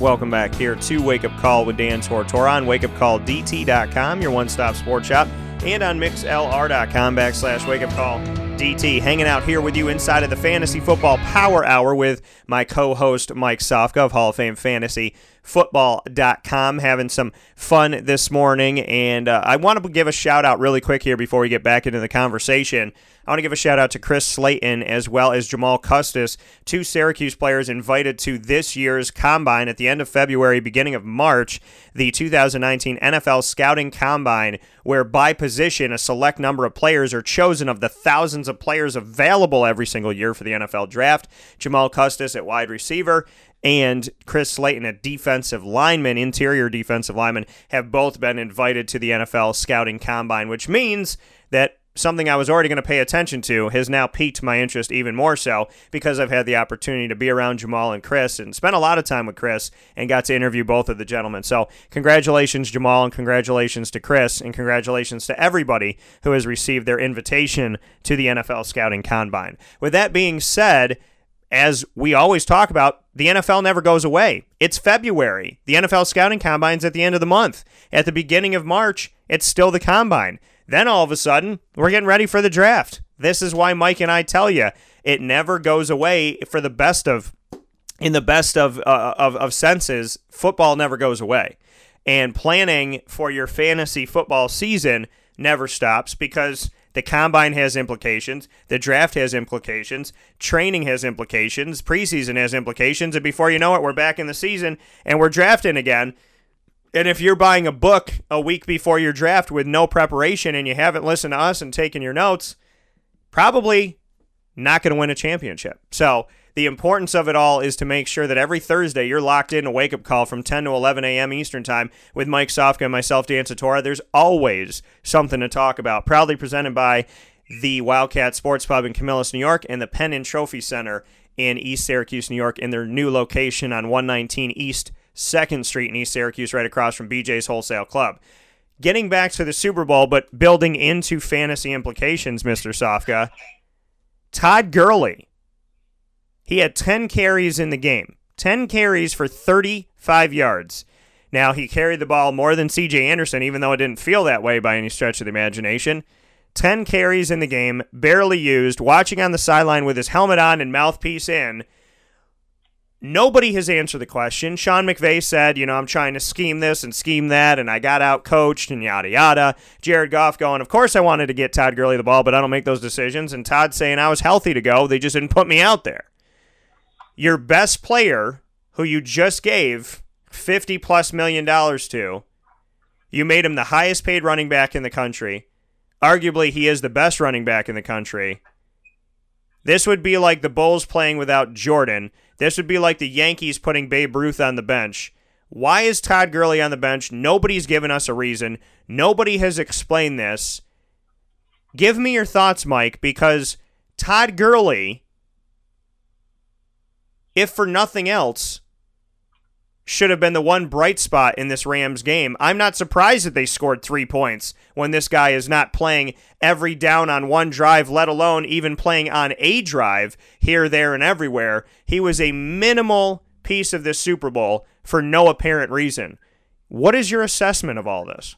Welcome back here to Wake Up Call with Dan Tortora on wakeupcalldt.com, your one stop sports shop, and on mixlr.com backslash wake up call DT. Hanging out here with you inside of the Fantasy Football Power Hour with my co host Mike Sofka of Hall of Fame Fantasy football.com having some fun this morning. And uh, i want to give a shout out really quick here before we get back into the conversation. I want to give a shout out to chris slayton as well as jamal custis two syracuse players invited to this year's combine at the end of february beginning of march the 2019 nfl scouting combine where by position a select number of players are chosen of the thousands of players available every single year for the nfl draft. Jamal custis at wide receiver and Chris Slayton, a defensive lineman, interior defensive lineman, have both been invited to the NFL scouting combine, which means that something I was already going to pay attention to has now piqued my interest even more so because I've had the opportunity to be around Jamal and Chris and spent a lot of time with Chris and got to interview both of the gentlemen. So, congratulations, Jamal, and congratulations to Chris, and congratulations to everybody who has received their invitation to the NFL Scouting Combine. With that being said, as we always talk about, the NFL never goes away. It's February. The NFL scouting combine's at the end of the month. At the beginning of March, it's still the combine. Then all of a sudden, we're getting ready for the draft. This is why Mike and I tell you it never goes away for the best of in the best of, uh, of of senses, football never goes away. And planning for your fantasy football season never stops because the combine has implications. The draft has implications. Training has implications. Preseason has implications. And before you know it, we're back in the season and we're drafting again. And if you're buying a book a week before your draft with no preparation and you haven't listened to us and taken your notes, probably not going to win a championship. So, the importance of it all is to make sure that every Thursday you're locked in a wake up call from 10 to 11 a.m. Eastern Time with Mike Sofka and myself, Dan Tortora. There's always something to talk about. Proudly presented by the Wildcat Sports Pub in Camillus, New York, and the Pen and Trophy Center in East Syracuse, New York, in their new location on 119 East 2nd Street in East Syracuse, right across from BJ's Wholesale Club. Getting back to the Super Bowl, but building into fantasy implications, Mr. Sofka. Todd Gurley he had 10 carries in the game, 10 carries for 35 yards. Now, he carried the ball more than CJ Anderson, even though it didn't feel that way by any stretch of the imagination. 10 carries in the game, barely used, watching on the sideline with his helmet on and mouthpiece in. Nobody has answered the question. Sean McVay said, you know, I'm trying to scheme this and scheme that, and I got out coached and yada yada. Jared Goff going, of course I wanted to get Todd Gurley the ball, but I don't make those decisions. And Todd saying I was healthy to go. They just didn't put me out there your best player, who you just gave 50 plus million dollars to, you made him the highest paid running back in the country. Arguably, he is the best running back in the country. This would be like the Bulls playing without Jordan. This would be like the Yankees putting Babe Ruth on the bench. Why is Todd Gurley on the bench? Nobody's given us a reason. Nobody has explained this. Give me your thoughts, Mike, because Todd Gurley if for nothing else, should have been the one bright spot in this Rams game. I'm not surprised that they scored three points when this guy is not playing every down on one drive, let alone even playing on a drive here, there, and everywhere. He was a minimal piece of this Super Bowl for no apparent reason. What is your assessment of all this?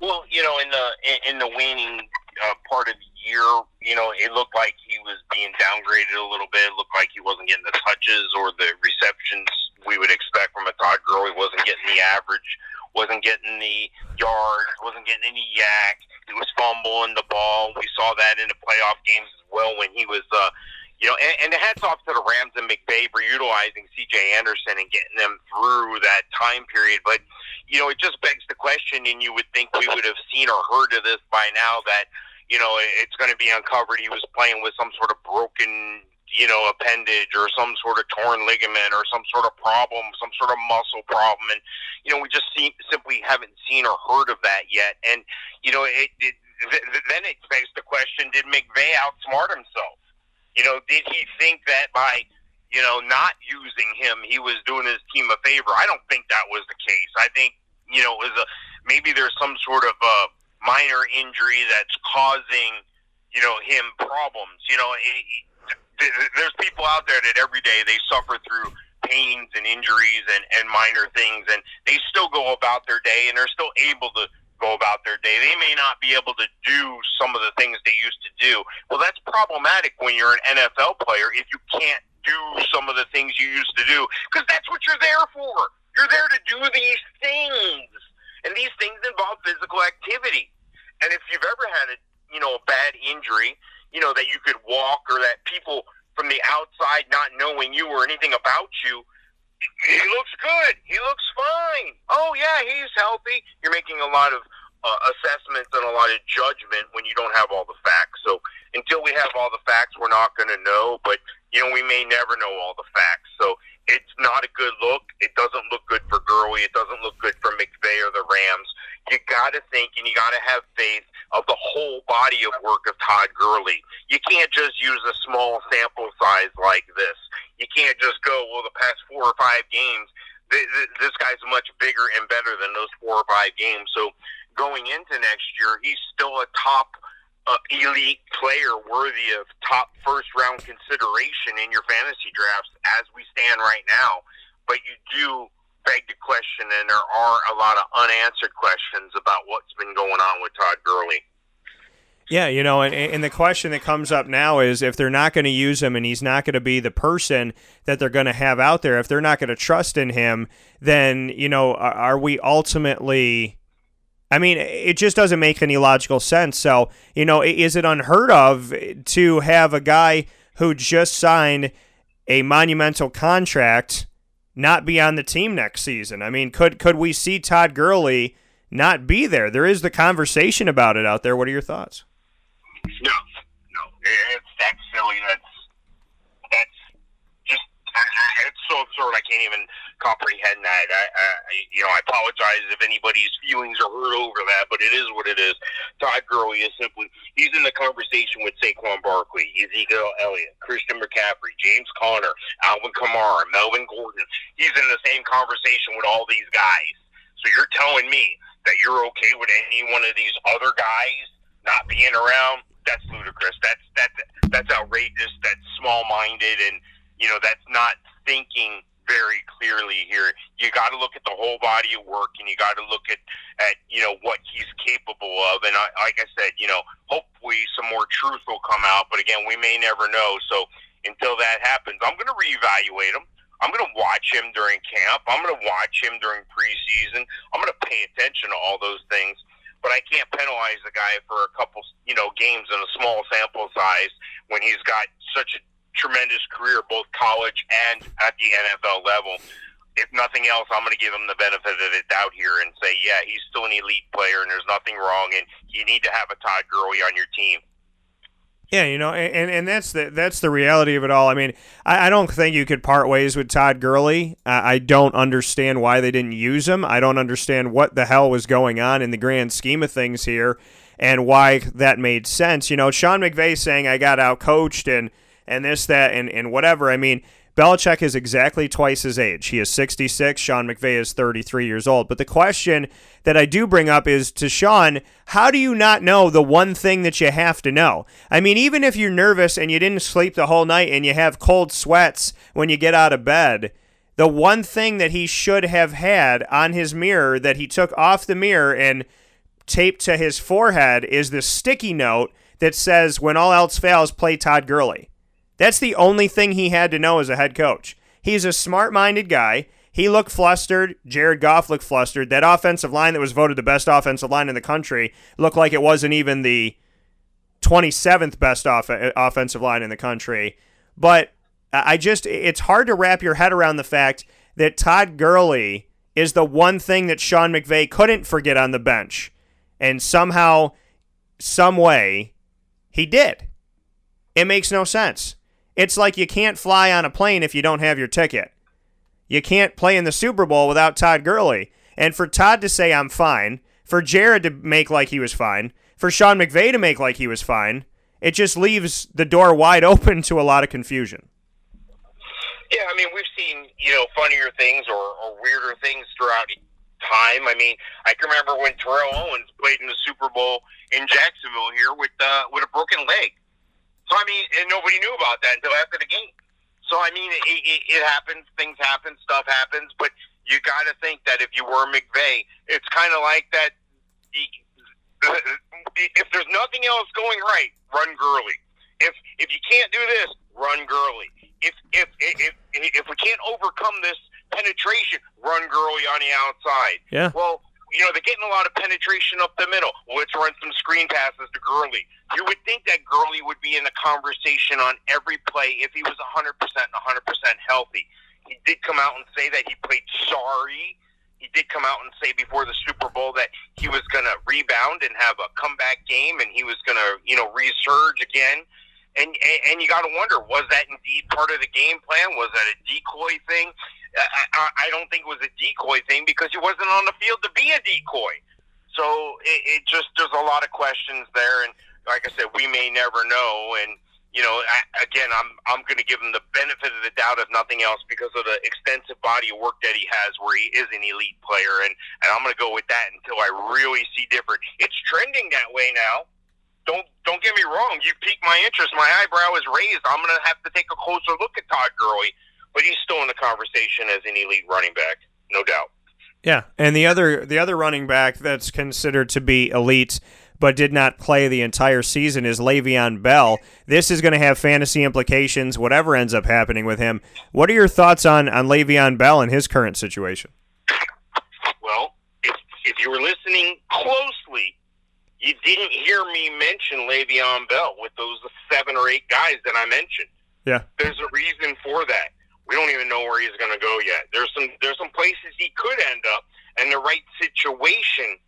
Well, you know, in the in the waning uh, part of the year, you know, it looked like he was being downgraded a little bit. It looked like he wasn't getting the touches or the receptions we would expect from a Todd Gurley. wasn't getting the average, wasn't getting the yards, wasn't getting any YAC. He was fumbling the ball. We saw that in the playoff games as well when he was, uh, you know, and, and the hats off to the Rams and McVay for utilizing C.J. Anderson and getting them through that time period. But you know, it just begs the question, and you would think we would have seen or heard of this by now that you know, it's going to be uncovered. He was playing with some sort of broken you know, appendage or some sort of torn ligament or some sort of problem, some sort of muscle problem. And, you know, we just see, simply haven't seen or heard of that yet. And, you know, it, it then it begs the question, did McVay outsmart himself? You know, did he think that by, you know, not using him, he was doing his team a favor? I don't think that was the case. I think, you know, it was a, maybe there's some sort of a minor injury that's causing, you know, him problems. You know, it, there's people out there that every day they suffer through pains and injuries and, and minor things, and they still go about their day and they're still able to go about their day. They may not be able to do some of the things they used to do. Well, that's problematic when you're an NFL player if you can't do some of the things you used to do because that's what you're there for. You're there to do these things, and these things involve physical activity. And if you've ever had a you know a bad injury, you know, that you could walk or that people from the outside not knowing you or anything about you, he looks good. He looks fine. Oh, yeah, he's healthy. You're making a lot of uh, assessments and a lot of judgment when you don't have all the facts. So until we have all the facts, we're not going to know. But, you know, we may never know all the facts. So it's not a good look. It doesn't look good for Gurley. It doesn't look good for McVay or the Rams. You got to think and you got to have faith of the whole body of work of Todd Gurley. You can't just use a small sample size like this. You can't just go, well, the past four or five games, this guy's much bigger and better than those four or five games. So going into next year, he's still a top uh, elite player worthy of top first round consideration in your fantasy drafts as we stand right now. But you do beg the question, and there are a lot of unanswered questions about what's been going on with Todd Gurley. Yeah, you know, and, and the question that comes up now is if they're not going to use him and he's not going to be the person that they're going to have out there, if they're not going to trust in him, then, you know, are, are we ultimately. I mean, it just doesn't make any logical sense. So, you know, is it unheard of to have a guy who just signed a monumental contract not be on the team next season? I mean, could could we see Todd Gurley not be there? There is the conversation about it out there. What are your thoughts? No, no, it's that silly. That's that's just it's so absurd. I can't even comprehend that. I, I, you know, I apologize if anybody's feelings are hurt over that, but it is what it is. Todd Gurley is simply he's in the conversation with Saquon Barkley, Ezekiel Elliott, Christian McCaffrey, James Conner, Alvin Kamara, Melvin Gordon. He's in the same conversation with all these guys. So you're telling me that you're okay with any one of these other guys not being around? That's ludicrous. That's that's that's outrageous. That's small-minded, and you know that's not thinking very clearly here. You got to look at the whole body of work, and you got to look at at you know what he's capable of. And I, like I said, you know, hopefully some more truth will come out. But again, we may never know. So until that happens, I'm going to reevaluate him. I'm going to watch him during camp. I'm going to watch him during preseason. I'm going to pay attention to all those things. But I can't penalize the guy for a couple, you know, games in a small sample size when he's got such a tremendous career, both college and at the NFL level. If nothing else, I'm going to give him the benefit of the doubt here and say, yeah, he's still an elite player, and there's nothing wrong, and you need to have a Todd Gurley on your team. Yeah, you know, and, and that's the that's the reality of it all. I mean, I, I don't think you could part ways with Todd Gurley. I don't understand why they didn't use him. I don't understand what the hell was going on in the grand scheme of things here, and why that made sense. You know, Sean McVay saying I got out coached and and this, that, and, and whatever. I mean, Belichick is exactly twice his age. He is 66. Sean McVay is 33 years old. But the question that I do bring up is to Sean, how do you not know the one thing that you have to know? I mean, even if you're nervous and you didn't sleep the whole night and you have cold sweats when you get out of bed, the one thing that he should have had on his mirror that he took off the mirror and taped to his forehead is this sticky note that says, when all else fails, play Todd Gurley. That's the only thing he had to know as a head coach. He's a smart minded guy. He looked flustered. Jared Goff looked flustered. That offensive line that was voted the best offensive line in the country looked like it wasn't even the 27th best off- uh, offensive line in the country. But I just, it's hard to wrap your head around the fact that Todd Gurley is the one thing that Sean McVay couldn't forget on the bench. And somehow, some way, he did. It makes no sense. It's like you can't fly on a plane if you don't have your ticket. You can't play in the Super Bowl without Todd Gurley. And for Todd to say I'm fine, for Jared to make like he was fine, for Sean McVay to make like he was fine, it just leaves the door wide open to a lot of confusion. Yeah, I mean, we've seen you know funnier things or, or weirder things throughout time. I mean, I can remember when Terrell Owens played in the Super Bowl in Jacksonville here with uh, with a broken leg. So I mean, and nobody knew about that until after the game. So I mean, it, it, it happens, things happen, stuff happens, but you got to think that if you were McVay, it's kind of like that. If there's nothing else going right, run Gurley. If if you can't do this, run Gurley if if if if we can't overcome this penetration, run Gurley on the outside. Yeah. Well, you know they're getting a lot of penetration up the middle. Let's run some screen passes to Gurley. You would think that Gurley would be in the conversation on every play if he was 100% 100% healthy. He did come out and say that he played sorry. He did come out and say before the Super Bowl that he was going to rebound and have a comeback game, and he was going to, you know, resurge again and and you got to wonder was that indeed part of the game plan? Was that a decoy thing? I, I don't think it was a decoy thing because he wasn't on the field to be a decoy. So it, it just there's a lot of questions there, and like I said, we may never know. And you know, I, again, I'm I'm going to give him the benefit of the doubt, if nothing else, because of the extensive body of work that he has, where he is an elite player, and and I'm going to go with that until I really see different. It's trending that way now don't don't get me wrong. You piqued my interest. My eyebrow is raised. I'm going to have to take a closer look at Todd Gurley, but he's still in the conversation as an elite running back, no doubt. Yeah, and the other the other running back that's considered to be elite but did not play the entire season is Le'Veon Bell. This is going to have fantasy implications, whatever ends up happening with him. What are your thoughts on on Le'Veon Bell and his current situation? Well, if if you were listening closely you didn't hear me mention Le'Veon Bell with those seven or eight guys that I mentioned. Yeah, there's a reason for that. We don't even know where he's going to go yet. There's some there's some places he could end up, and the right situation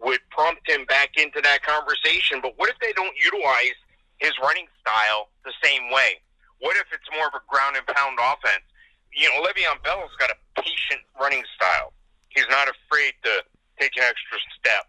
would prompt him back into that conversation. But what if they don't utilize his running style the same way? What if it's more of a ground and pound offense? You know, Le'Veon Bell's got a patient running style. He's not afraid to take an extra step,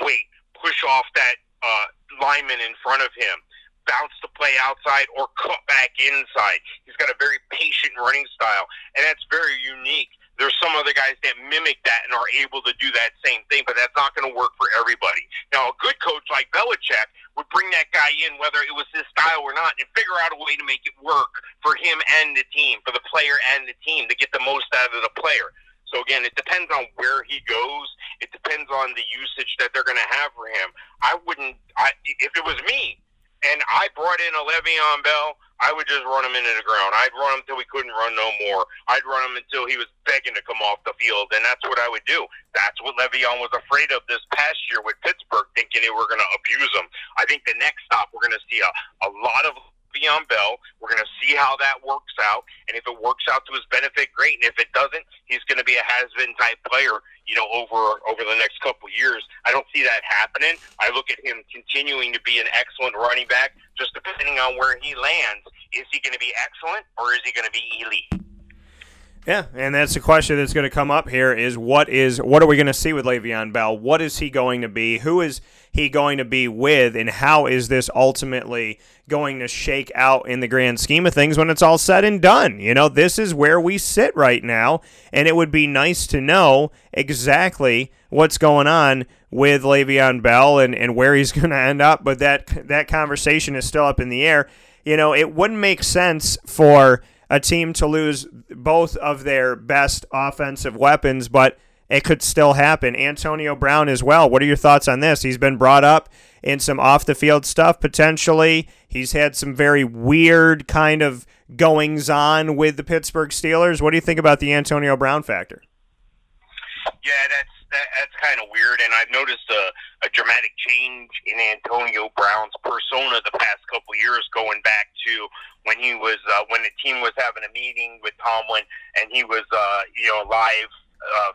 wait, push off that uh, lineman in front of him, bounce the play outside, or cut back inside. He's got a very patient running style, and that's very unique. There's some other guys that mimic that and are able to do that same thing, but that's not going to work for everybody. Now, a good coach like Belichick would bring that guy in, whether it was his style or not, and figure out a way to make it work for him and the team, for the player and the team, to get the most out of the player. So again, it depends on where he goes. It depends on the usage that they're going to have for him. I wouldn't. I, if it was me, and I brought in a Le'Veon Bell, I would just run him into the ground. I'd run him until he couldn't run no more. I'd run him until he was begging to come off the field, and that's what I would do. That's what Le'Veon was afraid of this past year with Pittsburgh, thinking they were going to abuse him. I think the next stop we're going to see a, a lot of Le'Veon Bell. We're going to see how that works out, and if it works out to his benefit, great. And if it doesn't, he's going to be a has-been type player, you know, over over the next couple years. I don't see that happening. I look at him continuing to be an excellent running back, just depending on where he lands. Is he going to be excellent, or is he going to be elite? Yeah, and that's the question that's going to come up here: is what is what are we going to see with Le'Veon Bell? What is he going to be? Who is he going to be with? And how is this ultimately going to shake out in the grand scheme of things when it's all said and done? You know, this is where we sit right now, and it would be nice to know exactly what's going on with Le'Veon Bell and, and where he's going to end up. But that that conversation is still up in the air. You know, it wouldn't make sense for a team to lose both of their best offensive weapons, but it could still happen. Antonio Brown as well. What are your thoughts on this? He's been brought up in some off the field stuff potentially. He's had some very weird kind of goings on with the Pittsburgh Steelers. What do you think about the Antonio Brown factor? Yeah, that's that, that's kind of weird, and I've noticed a, a dramatic change in Antonio Brown's persona the past couple years, going back to when he was uh, when the team was having a meeting with Tomlin, and he was uh, you know live uh,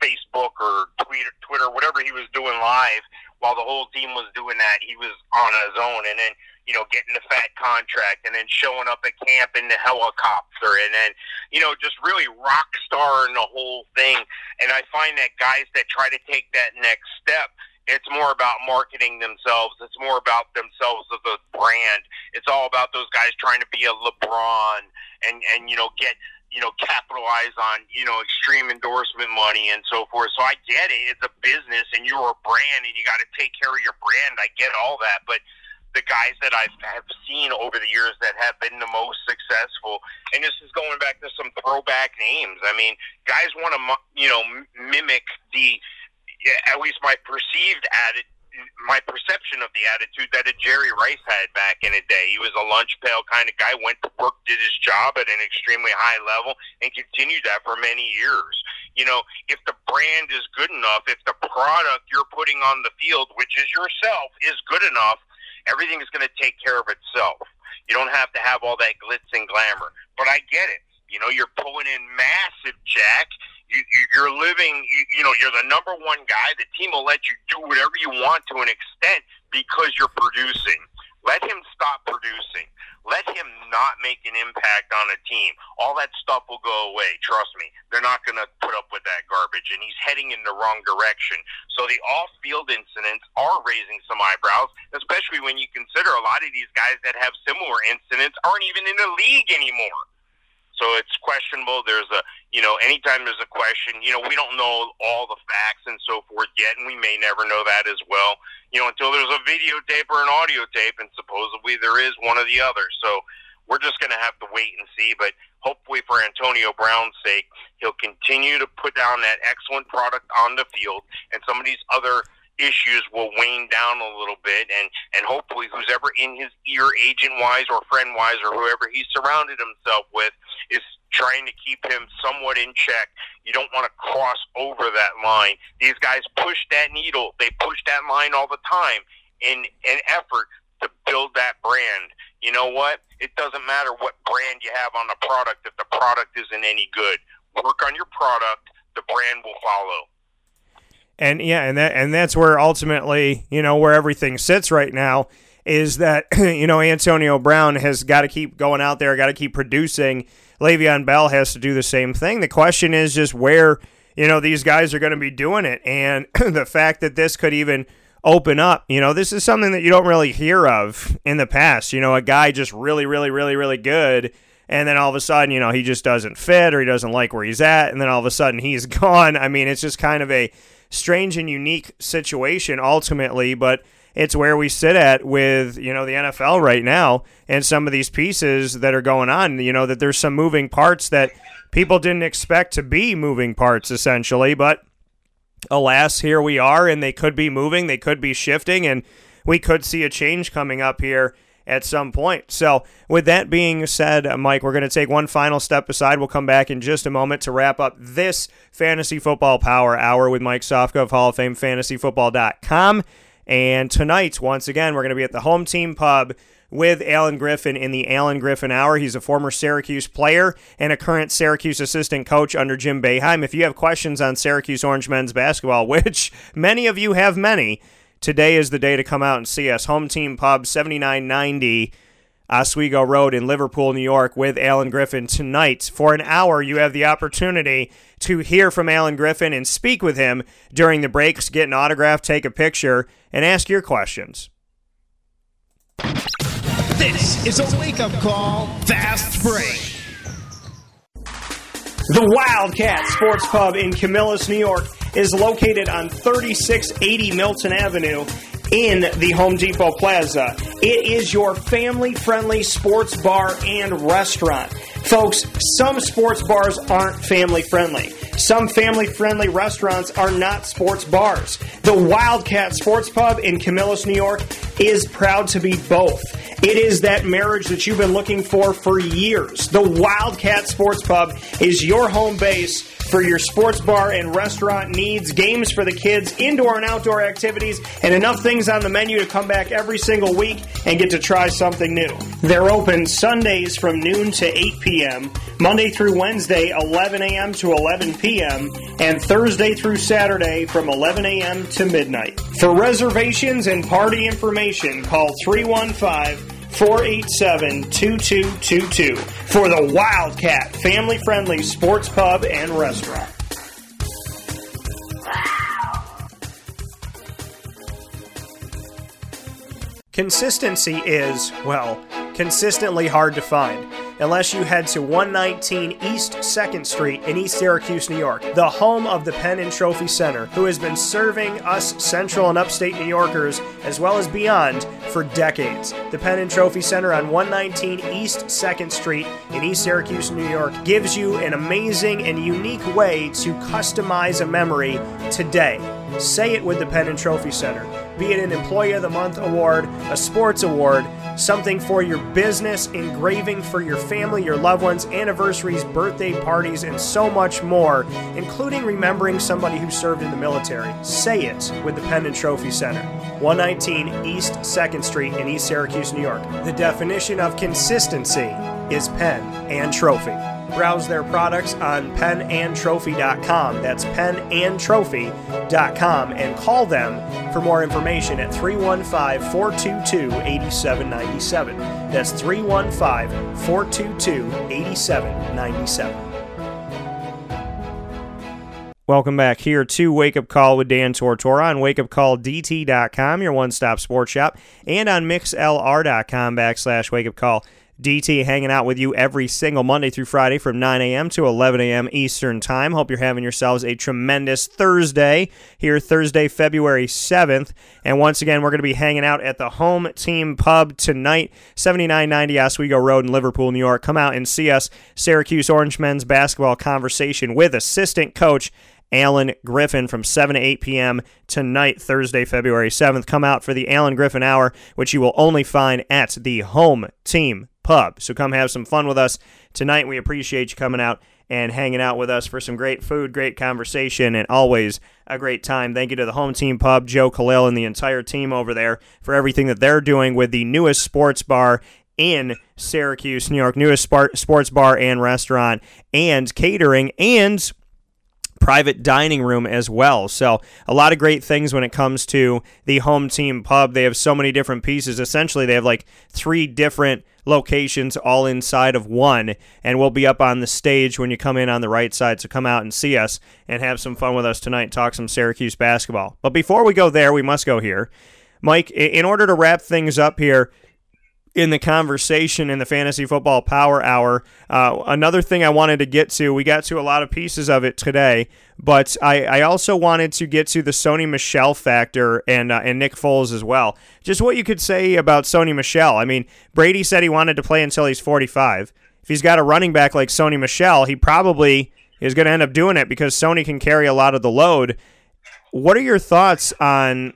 Facebook or Twitter, Twitter, whatever he was doing live, while the whole team was doing that, he was on his own, and then you know, getting the fat contract and then showing up at camp in the helicopter and then, you know, just really rock star in the whole thing. And I find that guys that try to take that next step, it's more about marketing themselves. It's more about themselves as a brand. It's all about those guys trying to be a LeBron and and you know get you know capitalize on you know extreme endorsement money and so forth. So I get it. It's a business and you're a brand and you got to take care of your brand. I get all that, but the guys that I've have seen over the years that have been the most successful, and this is going back to some throwback names. I mean, guys want to you know mimic the at least my perceived attitude my perception of the attitude that a Jerry Rice had back in the day. He was a lunch pail kind of guy, went to work, did his job at an extremely high level, and continued that for many years. You know, if the brand is good enough, if the product you're putting on the field, which is yourself, is good enough, everything is going to take care of itself. You don't have to have all that glitz and glamour. But I get it. You know, you're pulling in massive jack you, you're living, you, you know, you're the number one guy. The team will let you do whatever you want to an extent because you're producing. Let him stop producing. Let him not make an impact on a team. All that stuff will go away. Trust me. They're not going to put up with that garbage, and he's heading in the wrong direction. So the off-field incidents are raising some eyebrows, especially when you consider a lot of these guys that have similar incidents aren't even in the league anymore. So it's questionable. There's a, you know, anytime there's a question, you know, we don't know all the facts and so forth yet, and we may never know that as well, you know, until there's a videotape or an audio tape, and supposedly there is one or the other. So we're just going to have to wait and see. But hopefully, for Antonio Brown's sake, he'll continue to put down that excellent product on the field, and some of these other issues will wane down a little bit and and hopefully who's ever in his ear agent wise or friend wise or whoever he's surrounded himself with is trying to keep him somewhat in check. You don't want to cross over that line. These guys push that needle. They push that line all the time in an effort to build that brand. You know what? It doesn't matter what brand you have on the product if the product isn't any good. Work on your product. The brand will follow and yeah, and that and that's where ultimately, you know, where everything sits right now is that you know Antonio Brown has got to keep going out there, got to keep producing. Le'Veon Bell has to do the same thing. The question is just where you know these guys are going to be doing it, and the fact that this could even open up. You know, this is something that you don't really hear of in the past. You know, a guy just really, really, really, really good. And then all of a sudden, you know, he just doesn't fit or he doesn't like where he's at. And then all of a sudden he's gone. I mean, it's just kind of a strange and unique situation ultimately, but it's where we sit at with you know the NFL right now and some of these pieces that are going on. You know that there's some moving parts that people didn't expect to be moving parts essentially, but alas, here we are, and they could be moving, they could be shifting, and we could see a change coming up here at some point. So, with that being said, uh, Mike, we're going to take one final step aside. We'll come back in just a moment to wrap up this Fantasy Football Power Hour with Mike Sofka of Hall of Fame FantasyFootball.com. And tonight, once again, we're going to be at the home team pub with Alan Griffin in the Alan Griffin Hour. He's a former Syracuse player and a current Syracuse assistant coach under Jim Boeheim. If you have questions on Syracuse Orange men's basketball, which many of you have many, today is the day to come out and see us. Home Team Pub, 7990 Oswego Road in Liverpool, New York, with Alan Griffin tonight. For an hour, you have the opportunity to hear from Alan Griffin and speak with him during the breaks, get an autograph, take a picture, and ask your questions. This is a wake up call, fast break. The Wildcat Sports Pub in Camillus, New York is located on 3680 Milton Avenue in the Home Depot Plaza. It is your family friendly sports bar and restaurant. Folks, some sports bars aren't family friendly. Some family friendly restaurants are not sports bars. The Wildcat Sports Pub in Camillus, New York is proud to be both. It is that marriage that you've been looking for for years. The Wildcat Sports Pub is your home base for your sports bar and restaurant needs, games for the kids, indoor and outdoor activities, and enough things on the menu to come back every single week and get to try something new. They're open Sundays from noon to 8 p.m., Monday through Wednesday, 11 a.m. to 11 p.m., and Thursday through Saturday from 11 a.m. to midnight. For reservations and party information, call 315 487 2222 for the Wildcat family friendly sports pub and restaurant. Consistency is, well, consistently hard to find unless you head to 119 East 2nd Street in East Syracuse, New York, the home of the Pen and Trophy Center, who has been serving us Central and Upstate New Yorkers as well as beyond for decades. The Pen and Trophy Center on 119 East 2nd Street in East Syracuse, New York gives you an amazing and unique way to customize a memory today. Say it with the Pen and Trophy Center. Be it an Employee of the Month award, a sports award, something for your business, engraving for your family, your loved ones, anniversaries, birthday parties, and so much more, including remembering somebody who served in the military. Say it with the Pen and Trophy Center. 119 East 2nd Street in East Syracuse, New York. The definition of consistency is pen and trophy. Browse their products on penandtrophy.com. That's penandtrophy.com and call them for more information at 315 422 8797. That's 315 422 8797. Welcome back here to Wake Up Call with Dan Tortora on wakeupcalldt.com, your one stop sports shop, and on mixlr.com backslash wake up call. DT hanging out with you every single Monday through Friday from 9 a.m. to 11 a.m. Eastern Time. Hope you're having yourselves a tremendous Thursday here, Thursday, February 7th. And once again, we're going to be hanging out at the home team pub tonight, 7990 Oswego Road in Liverpool, New York. Come out and see us, Syracuse Orange men's basketball conversation with assistant coach Alan Griffin from 7 to 8 p.m. tonight, Thursday, February 7th. Come out for the Alan Griffin Hour, which you will only find at the home team pub. So come have some fun with us tonight. We appreciate you coming out and hanging out with us for some great food, great conversation, and always a great time. Thank you to the home team pub, Joe Khalil, and the entire team over there for everything that they're doing with the newest sports bar in Syracuse, New York, newest sports bar and restaurant and catering and private dining room as well. So, a lot of great things when it comes to the home team pub. They have so many different pieces. Essentially, they have like three different locations all inside of one, and we'll be up on the stage when you come in on the right side. So, come out and see us and have some fun with us tonight, talk some Syracuse basketball. But before we go there, we must go here. Mike, in order to wrap things up here, in the conversation in the fantasy football power hour. Uh, another thing I wanted to get to, we got to a lot of pieces of it today, but I, I also wanted to get to the Sony Michel factor and uh, and Nick Foles as well. Just what you could say about Sony Michel. I mean, Brady said he wanted to play until he's 45. If he's got a running back like Sony Michel, he probably is going to end up doing it because Sony can carry a lot of the load. What are your thoughts on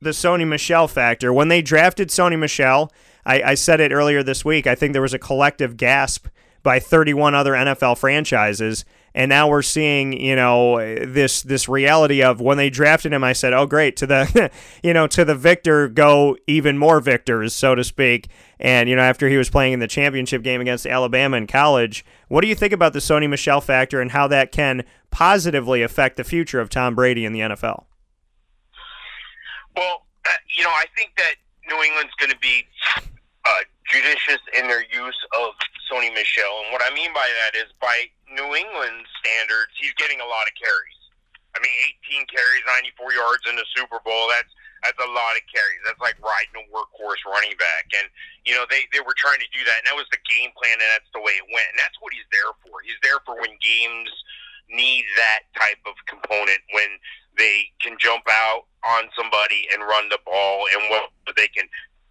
the Sony Michel factor? When they drafted Sony Michel, I, I said it earlier this week. I think there was a collective gasp by 31 other NFL franchises. And now we're seeing, you know, this this reality of when they drafted him. I said, "Oh, great!" To the, you know, to the victor go even more victors, so to speak. And you know, after he was playing in the championship game against Alabama in college, what do you think about the Sony Michel factor and how that can positively affect the future of Tom Brady in the NFL? Well, uh, you know, I think that New England's going to be uh, judicious in their use of Sony Michel. And what I mean by that is by New England standards, he's getting a lot of carries. I mean, 18 carries, 94 yards in the Super Bowl. That's that's a lot of carries. That's like riding a workhorse running back. And, you know, they, they were trying to do that. And that was the game plan, and that's the way it went. And that's what he's there for. He's there for when games need that type of component, when they can jump out on somebody and run the ball, and what they can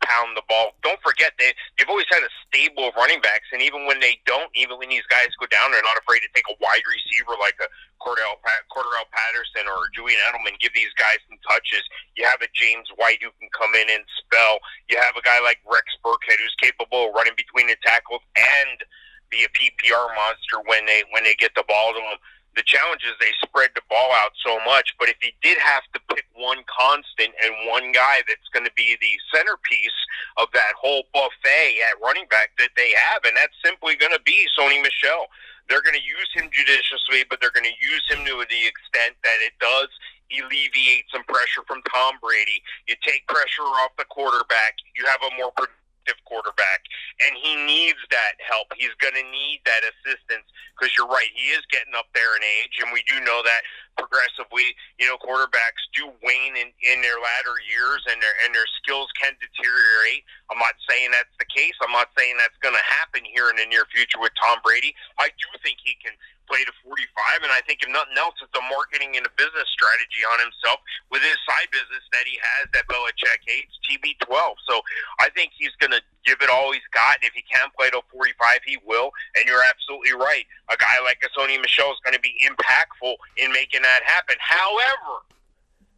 pound the ball. Don't forget they they've always had a stable of running backs, and even when they don't, even when these guys go down, they're not afraid to take a wide receiver like a Cordell Cordarrelle Patterson or Julian Edelman. Give these guys some touches. You have a James White who can come in and spell. You have a guy like Rex Burkhead who's capable of running between the tackles and be a PPR monster when they when they get the ball to him the challenge is they spread the ball out so much. But if he did have to pick one constant and one guy that's going to be the centerpiece of that whole buffet at running back that they have, and that's simply going to be Sony Michel. They're going to use him judiciously, but they're going to use him to the extent that it does alleviate some pressure from Tom Brady. You take pressure off the quarterback. You have a more productive quarterback, and he needs that help. He's going to need that assistance because you're right, he is getting up there in age, and we do know that progressively, you know, quarterbacks do wane in, in their latter years, and their and their skills can deteriorate. I'm not saying that's the case. I'm not saying that's going to happen here in the near future with Tom Brady. I do think he can play to 45. And I think if nothing else, it's a marketing and a business strategy on himself with his side business that he has that Belichick hates, TB12. So I think he's going to give it all he's got. And if he can play to 45, he will. And you're absolutely right. A guy like a Sony Michel is going to be impactful in making that happen. However,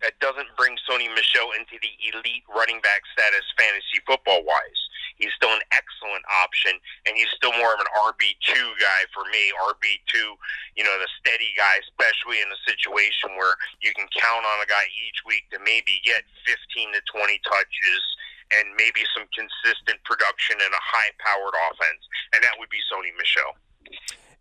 that doesn't bring Sony Michel into the elite running back status fantasy football wise. He's still an excellent option, and he's still more of an RB2 guy for me. RB2, you know, the steady guy, especially in a situation where you can count on a guy each week to maybe get 15 to 20 touches and maybe some consistent production in a high powered offense. And that would be Sony Michel.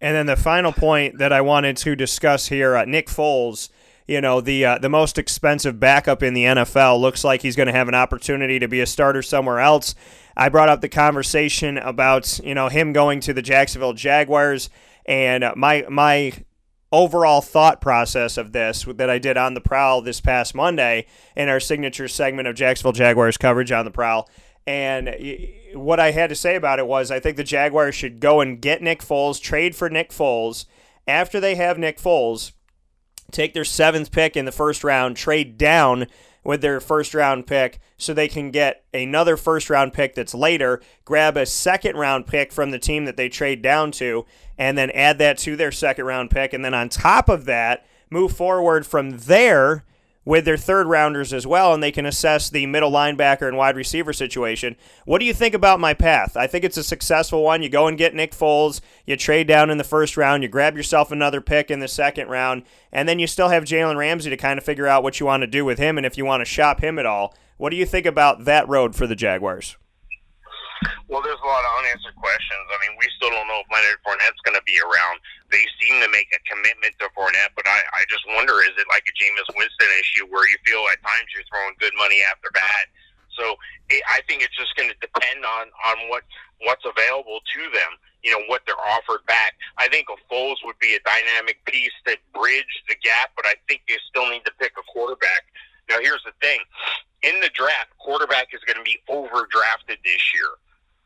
And then the final point that I wanted to discuss here uh, Nick Foles you know the uh, the most expensive backup in the NFL looks like he's going to have an opportunity to be a starter somewhere else. I brought up the conversation about you know him going to the Jacksonville Jaguars and my my overall thought process of this that I did on the prowl this past Monday in our signature segment of Jacksonville Jaguars coverage on the prowl. And what I had to say about it was I think the Jaguars should go and get Nick Foles, trade for Nick Foles. After they have Nick Foles, take their seventh pick in the first round, trade down with their first round pick so they can get another first round pick that's later, grab a second round pick from the team that they trade down to, and then add that to their second round pick. And then on top of that, move forward from there with their third rounders as well, and they can assess the middle linebacker and wide receiver situation. What do you think about my path? I think it's a successful one. You go and get Nick Foles, you trade down in the first round, you grab yourself another pick in the second round, and then you still have Jalen Ramsey to kind of figure out what you want to do with him and if you want to shop him at all. What do you think about that road for the Jaguars? Well, there's a lot of unanswered questions. I mean, we still don't know if Leonard Fournette's going to be around. They seem to make a commitment to Fournette, but I, I just wonder is it like a Jameis Winston issue where you feel at times you're throwing good money after bad? So it, I think it's just going to depend on on what what's available to them. You know what they're offered back. I think a Foles would be a dynamic piece that bridge the gap, but I think you still need to pick a quarterback. Now, here's the thing: in the draft, quarterback is going to be overdrafted this year.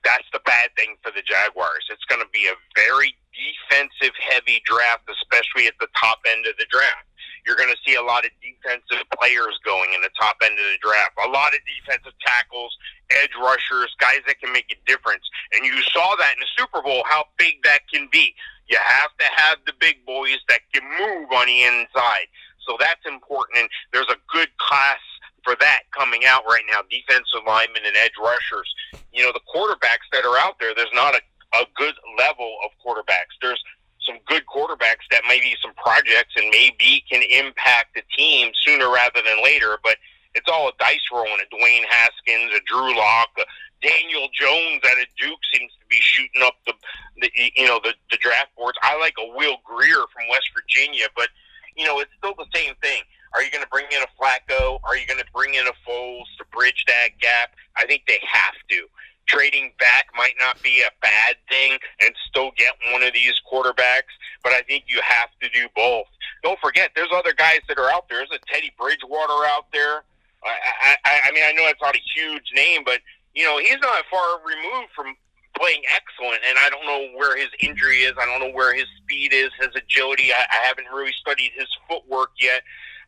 That's the bad thing for the Jaguars. It's going to be a very defensive heavy draft, especially at the top end of the draft. You're going to see a lot of defensive players going in the top end of the draft. A lot of defensive tackles, edge rushers, guys that can make a difference. And you saw that in the Super Bowl, how big that can be. You have to have the big boys that can move on the inside. So that's important. And there's a good class for that coming out right now defensive linemen and edge rushers. You know, the quarterbacks that are out there, there's not a, a good level of quarterbacks. There's some good quarterbacks that may be some projects and maybe can impact the team sooner rather than later, but it's all a dice rolling. A Dwayne Haskins, a Drew Lock, a Daniel Jones at a Duke seems to be shooting up the, the you know the, the draft boards. I like a Will Grier from West Virginia, but you know it's still the same thing. Are you going to bring in a Flacco? Are you going to bring in a Foles to bridge that gap? I think they have to. Trading back might not be a bad thing and still get one of these quarterbacks, but I think you have to do both. Don't forget, there's other guys that are out there. There's a Teddy Bridgewater out there. I, I, I mean, I know it's not a huge name, but you know he's not far removed from playing excellent, and I don't know where his injury is. I don't know where his speed is, his agility. I, I haven't really studied his footwork yet.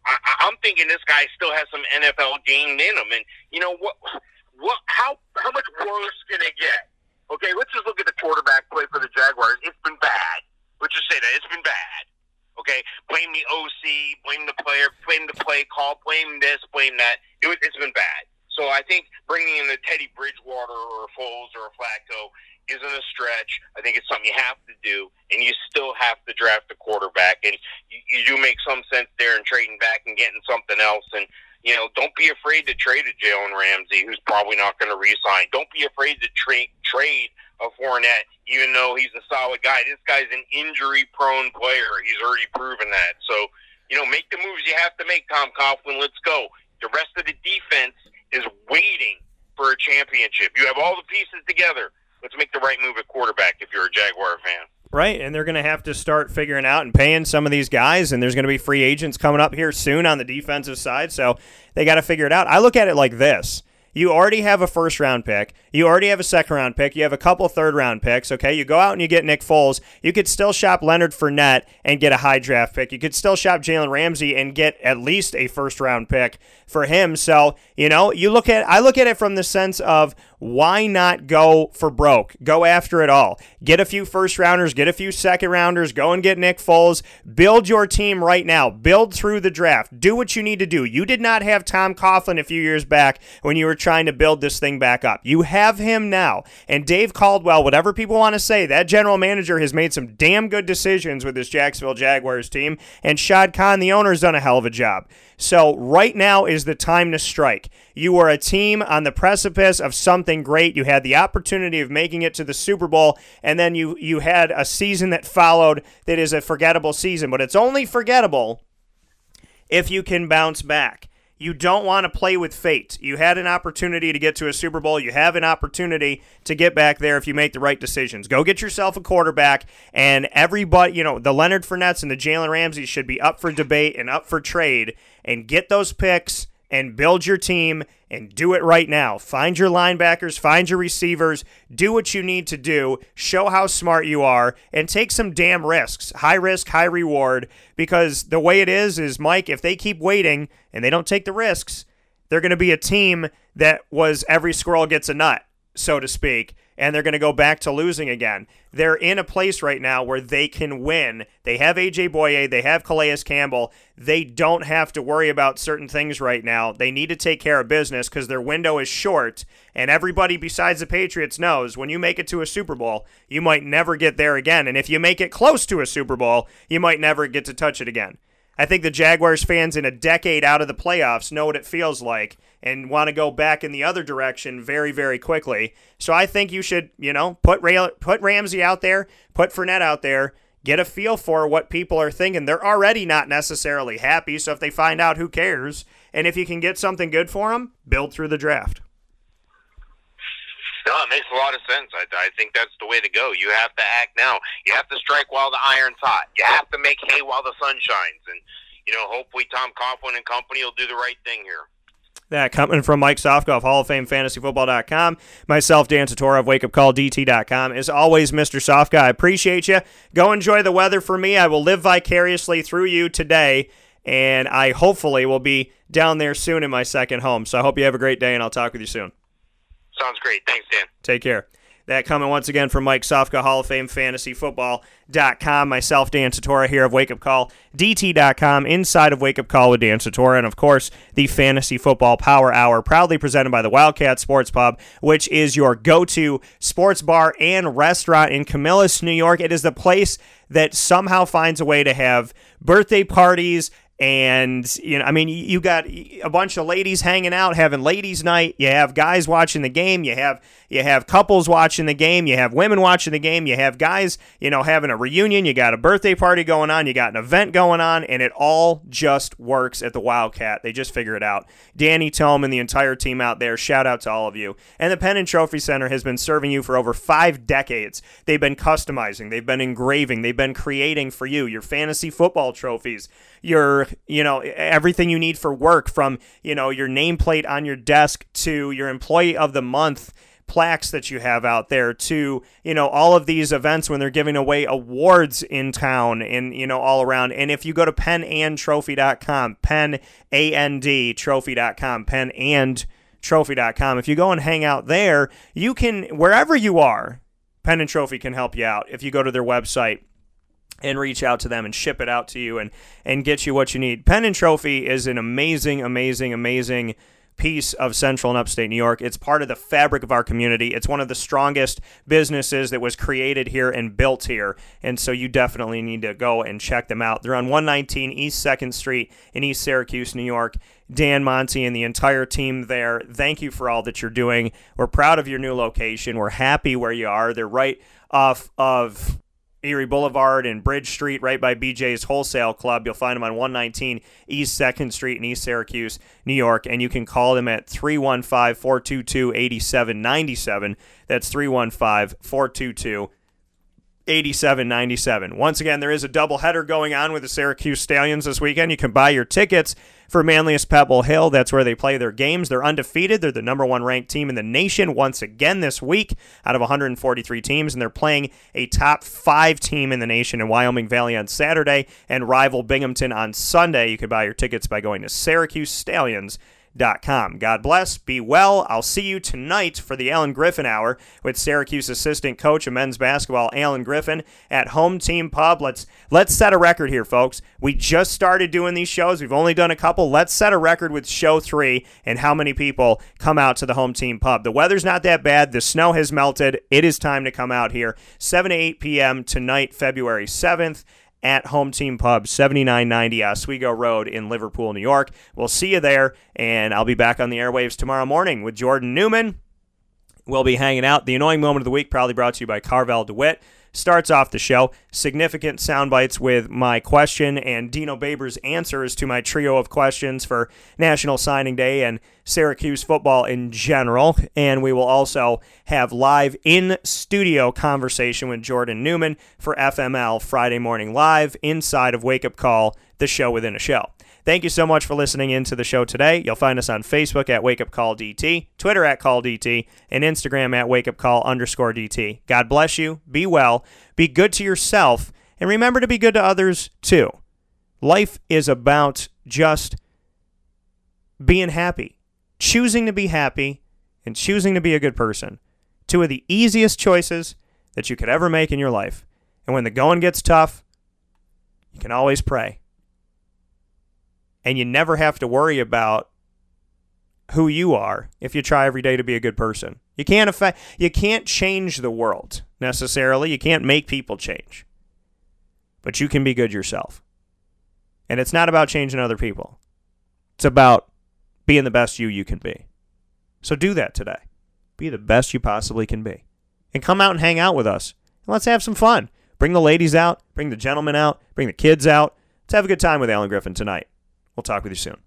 I, I'm thinking this guy still has some NFL game in him, and you know what? What? How? How much worse can it get? Okay, let's just look at the quarterback play for the Jaguars. It's been bad. Let's just say that it's been bad. Okay, blame the OC, blame the player, blame the play call, blame this, blame that. It was, it's been bad. So I think bringing in a Teddy Bridgewater or a Foles or a Flacco isn't a stretch. I think it's something you have to do, and you still have to draft a quarterback. And you, you do make some sense there in trading back and getting something else. And you know, don't be afraid to trade a Jalen Ramsey, who's probably not going to resign. Don't be afraid to tra- trade a Fournette, even though he's a solid guy. This guy's an injury-prone player. He's already proven that. So, you know, make the moves you have to make, Tom Coughlin. Let's go. The rest of the defense is waiting for a championship. You have all the pieces together. Let's make the right move at quarterback if you're a Jaguar fan. Right, and they're going to have to start figuring out and paying some of these guys, and there's going to be free agents coming up here soon on the defensive side, so they got to figure it out. I look at it like this you already have a first round pick. You already have a second round pick. You have a couple third round picks. Okay. You go out and you get Nick Foles. You could still shop Leonard Fournette and get a high draft pick. You could still shop Jalen Ramsey and get at least a first round pick for him. So, you know, you look at, I look at it from the sense of why not go for broke? Go after it all. Get a few first rounders, get a few second rounders, go and get Nick Foles. Build your team right now. Build through the draft. Do what you need to do. You did not have Tom Coughlin a few years back when you were trying to build this thing back up. You have him now. And Dave Caldwell, whatever people want to say, that general manager has made some damn good decisions with this Jacksonville Jaguars team. And Shad Khan, the owner, has done a hell of a job. So right now is the time to strike. You were a team on the precipice of something great. You had the opportunity of making it to the Super Bowl, and then you you had a season that followed that is a forgettable season. But it's only forgettable if you can bounce back. You don't want to play with fate. You had an opportunity to get to a Super Bowl. You have an opportunity to get back there if you make the right decisions. Go get yourself a quarterback, and everybody, you know, the Leonard Fournettes and the Jalen Ramsey should be up for debate and up for trade, and get those picks and build your team and do it right now. Find your linebackers, find your receivers, do what you need to do, show how smart you are, and take some damn risks. High risk, high reward. Because the way it is, is Mike, if they keep waiting and they don't take the risks, they're going to be a team that was every squirrel gets a nut, so to speak and they're going to go back to losing again. They're in a place right now where they can win. They have AJ Bouye, they have Calais Campbell. They don't have to worry about certain things right now. They need to take care of business because their window is short. And everybody besides the Patriots knows when you make it to a Super Bowl, you might never get there again. And if you make it close to a Super Bowl, you might never get to touch it again. I think the Jaguars fans in a decade out of the playoffs know what it feels like and want to go back in the other direction very, very quickly. So I think you should, you know, put Ray, put Ramsey out there, put Fournette out there, get a feel for what people are thinking. They're already not necessarily happy, so if they find out, who cares? And if you can get something good for them, build through the draft. No, it makes a lot of sense. I, I think that's the way to go. You have to act now. You have to strike while the iron's hot. You have to make hay while the sun shines. And, you know, hopefully Tom Coughlin and company will do the right thing here. That coming from Mike Sofka of Hall of Fame Fantasy FantasyFootball.com. Myself, Dan Tortora of WakeUpCallDT.com. As always, Mr. Sofka, I appreciate you. Go enjoy the weather for me. I will live vicariously through you today, and I hopefully will be down there soon in my second home. So I hope you have a great day, and I'll talk with you soon. Sounds great. Thanks, Dan. Take care. That coming once again from Mike Sofka, Hall of Fame Fantasy Football.com. Myself, Dan Tortora, here of Wake Up Call, DT.com, inside of Wake Up Call with Dan Tortora, and of course, the Fantasy Football Power Hour, proudly presented by the Wildcat Sports Pub, which is your go to sports bar and restaurant in Camillus, New York. It is the place that somehow finds a way to have birthday parties and you know i mean you got a bunch of ladies hanging out having ladies night. You have guys watching the game. You have you have couples watching the game. You have women watching the game. You have guys you know having a reunion. You got a birthday party going on. You got an event going on. And it all just works at the wildcat. They just figure it out. Danny tome and the entire team out there shout out to all of you. And the Pen and trophy center has been serving you for over five decades. They've been customizing. They've been engraving. They've been creating for you your fantasy football trophies your you know everything you need for work from you know your nameplate on your desk to your employee of the month plaques that you have out there to you know all of these events when they're giving away awards in town and you know all around. And if you go to penandtrophy.com pen and trophy.com pen and trophy.com if you go and hang out there you can wherever you are pen and trophy can help you out if you go to their website and reach out to them and ship it out to you and and get you what you need. Pen and Trophy is an amazing, amazing, amazing piece of central and upstate New York. It's part of the fabric of our community. It's one of the strongest businesses that was created here and built here. And so you definitely need to go and check them out. They're on 119 East 2nd Street in East Syracuse, New York. Dan Monty and the entire team there, thank you for all that you're doing. We're proud of your new location. We're happy where you are. They're right off of Erie Boulevard and Bridge Street, right by BJ's Wholesale Club. You'll find them on 119 East 2nd Street in East Syracuse, New York. And you can call them at 315 422 8797. That's 315 422 8797. Once again, there is a doubleheader going on with the Syracuse Stallions this weekend. You can buy your tickets for Manlius Pebble Hill. That's where they play their games. They're undefeated. They're the number one ranked team in the nation once again this week out of 143 teams, and they're playing a top five team in the nation in Wyoming Valley on Saturday and rival Binghamton on Sunday. You can buy your tickets by going to Syracuse Stallions Com. God bless. Be well. I'll see you tonight for the Allen Griffin Hour with Syracuse assistant coach of men's basketball, Allen Griffin, at Home Team Pub. Let's let's set a record here, folks. We just started doing these shows. We've only done a couple. Let's set a record with show three and how many people come out to the Home Team Pub. The weather's not that bad. The snow has melted. It is time to come out here. 7 to 8 p.m. tonight, February 7th at Home Team Pub, 7990 Oswego Road in Liverpool, New York. We'll see you there, and I'll be back on the airwaves tomorrow morning with Jordan Newman. We'll be hanging out. The annoying moment of the week, probably brought to you by Carvel DeWitt starts off the show. Significant sound bites with my question and Dino Babers' answers to my trio of questions for National Signing Day and Syracuse football in general. And we will also have live in studio conversation with Jordan Newman for FML Friday Morning Live inside of Wake Up Call, the show within a show. Thank you so much for listening into the show today. You'll find us on Facebook at Wake Up Call DT, Twitter at Call DT, and Instagram at Wake Up Call underscore DT. God bless you. Be well. Be good to yourself. And remember to be good to others too. Life is about just being happy, choosing to be happy, and choosing to be a good person. Two of the easiest choices that you could ever make in your life. And when the going gets tough, you can always pray and you never have to worry about who you are if you try every day to be a good person. You can't affect you can't change the world necessarily. You can't make people change. But you can be good yourself. And it's not about changing other people. It's about being the best you you can be. So do that today. Be the best you possibly can be. And come out and hang out with us. And let's have some fun. Bring the ladies out, bring the gentlemen out, bring the kids out. Let's have a good time with Allen Griffin tonight. We'll talk with you soon.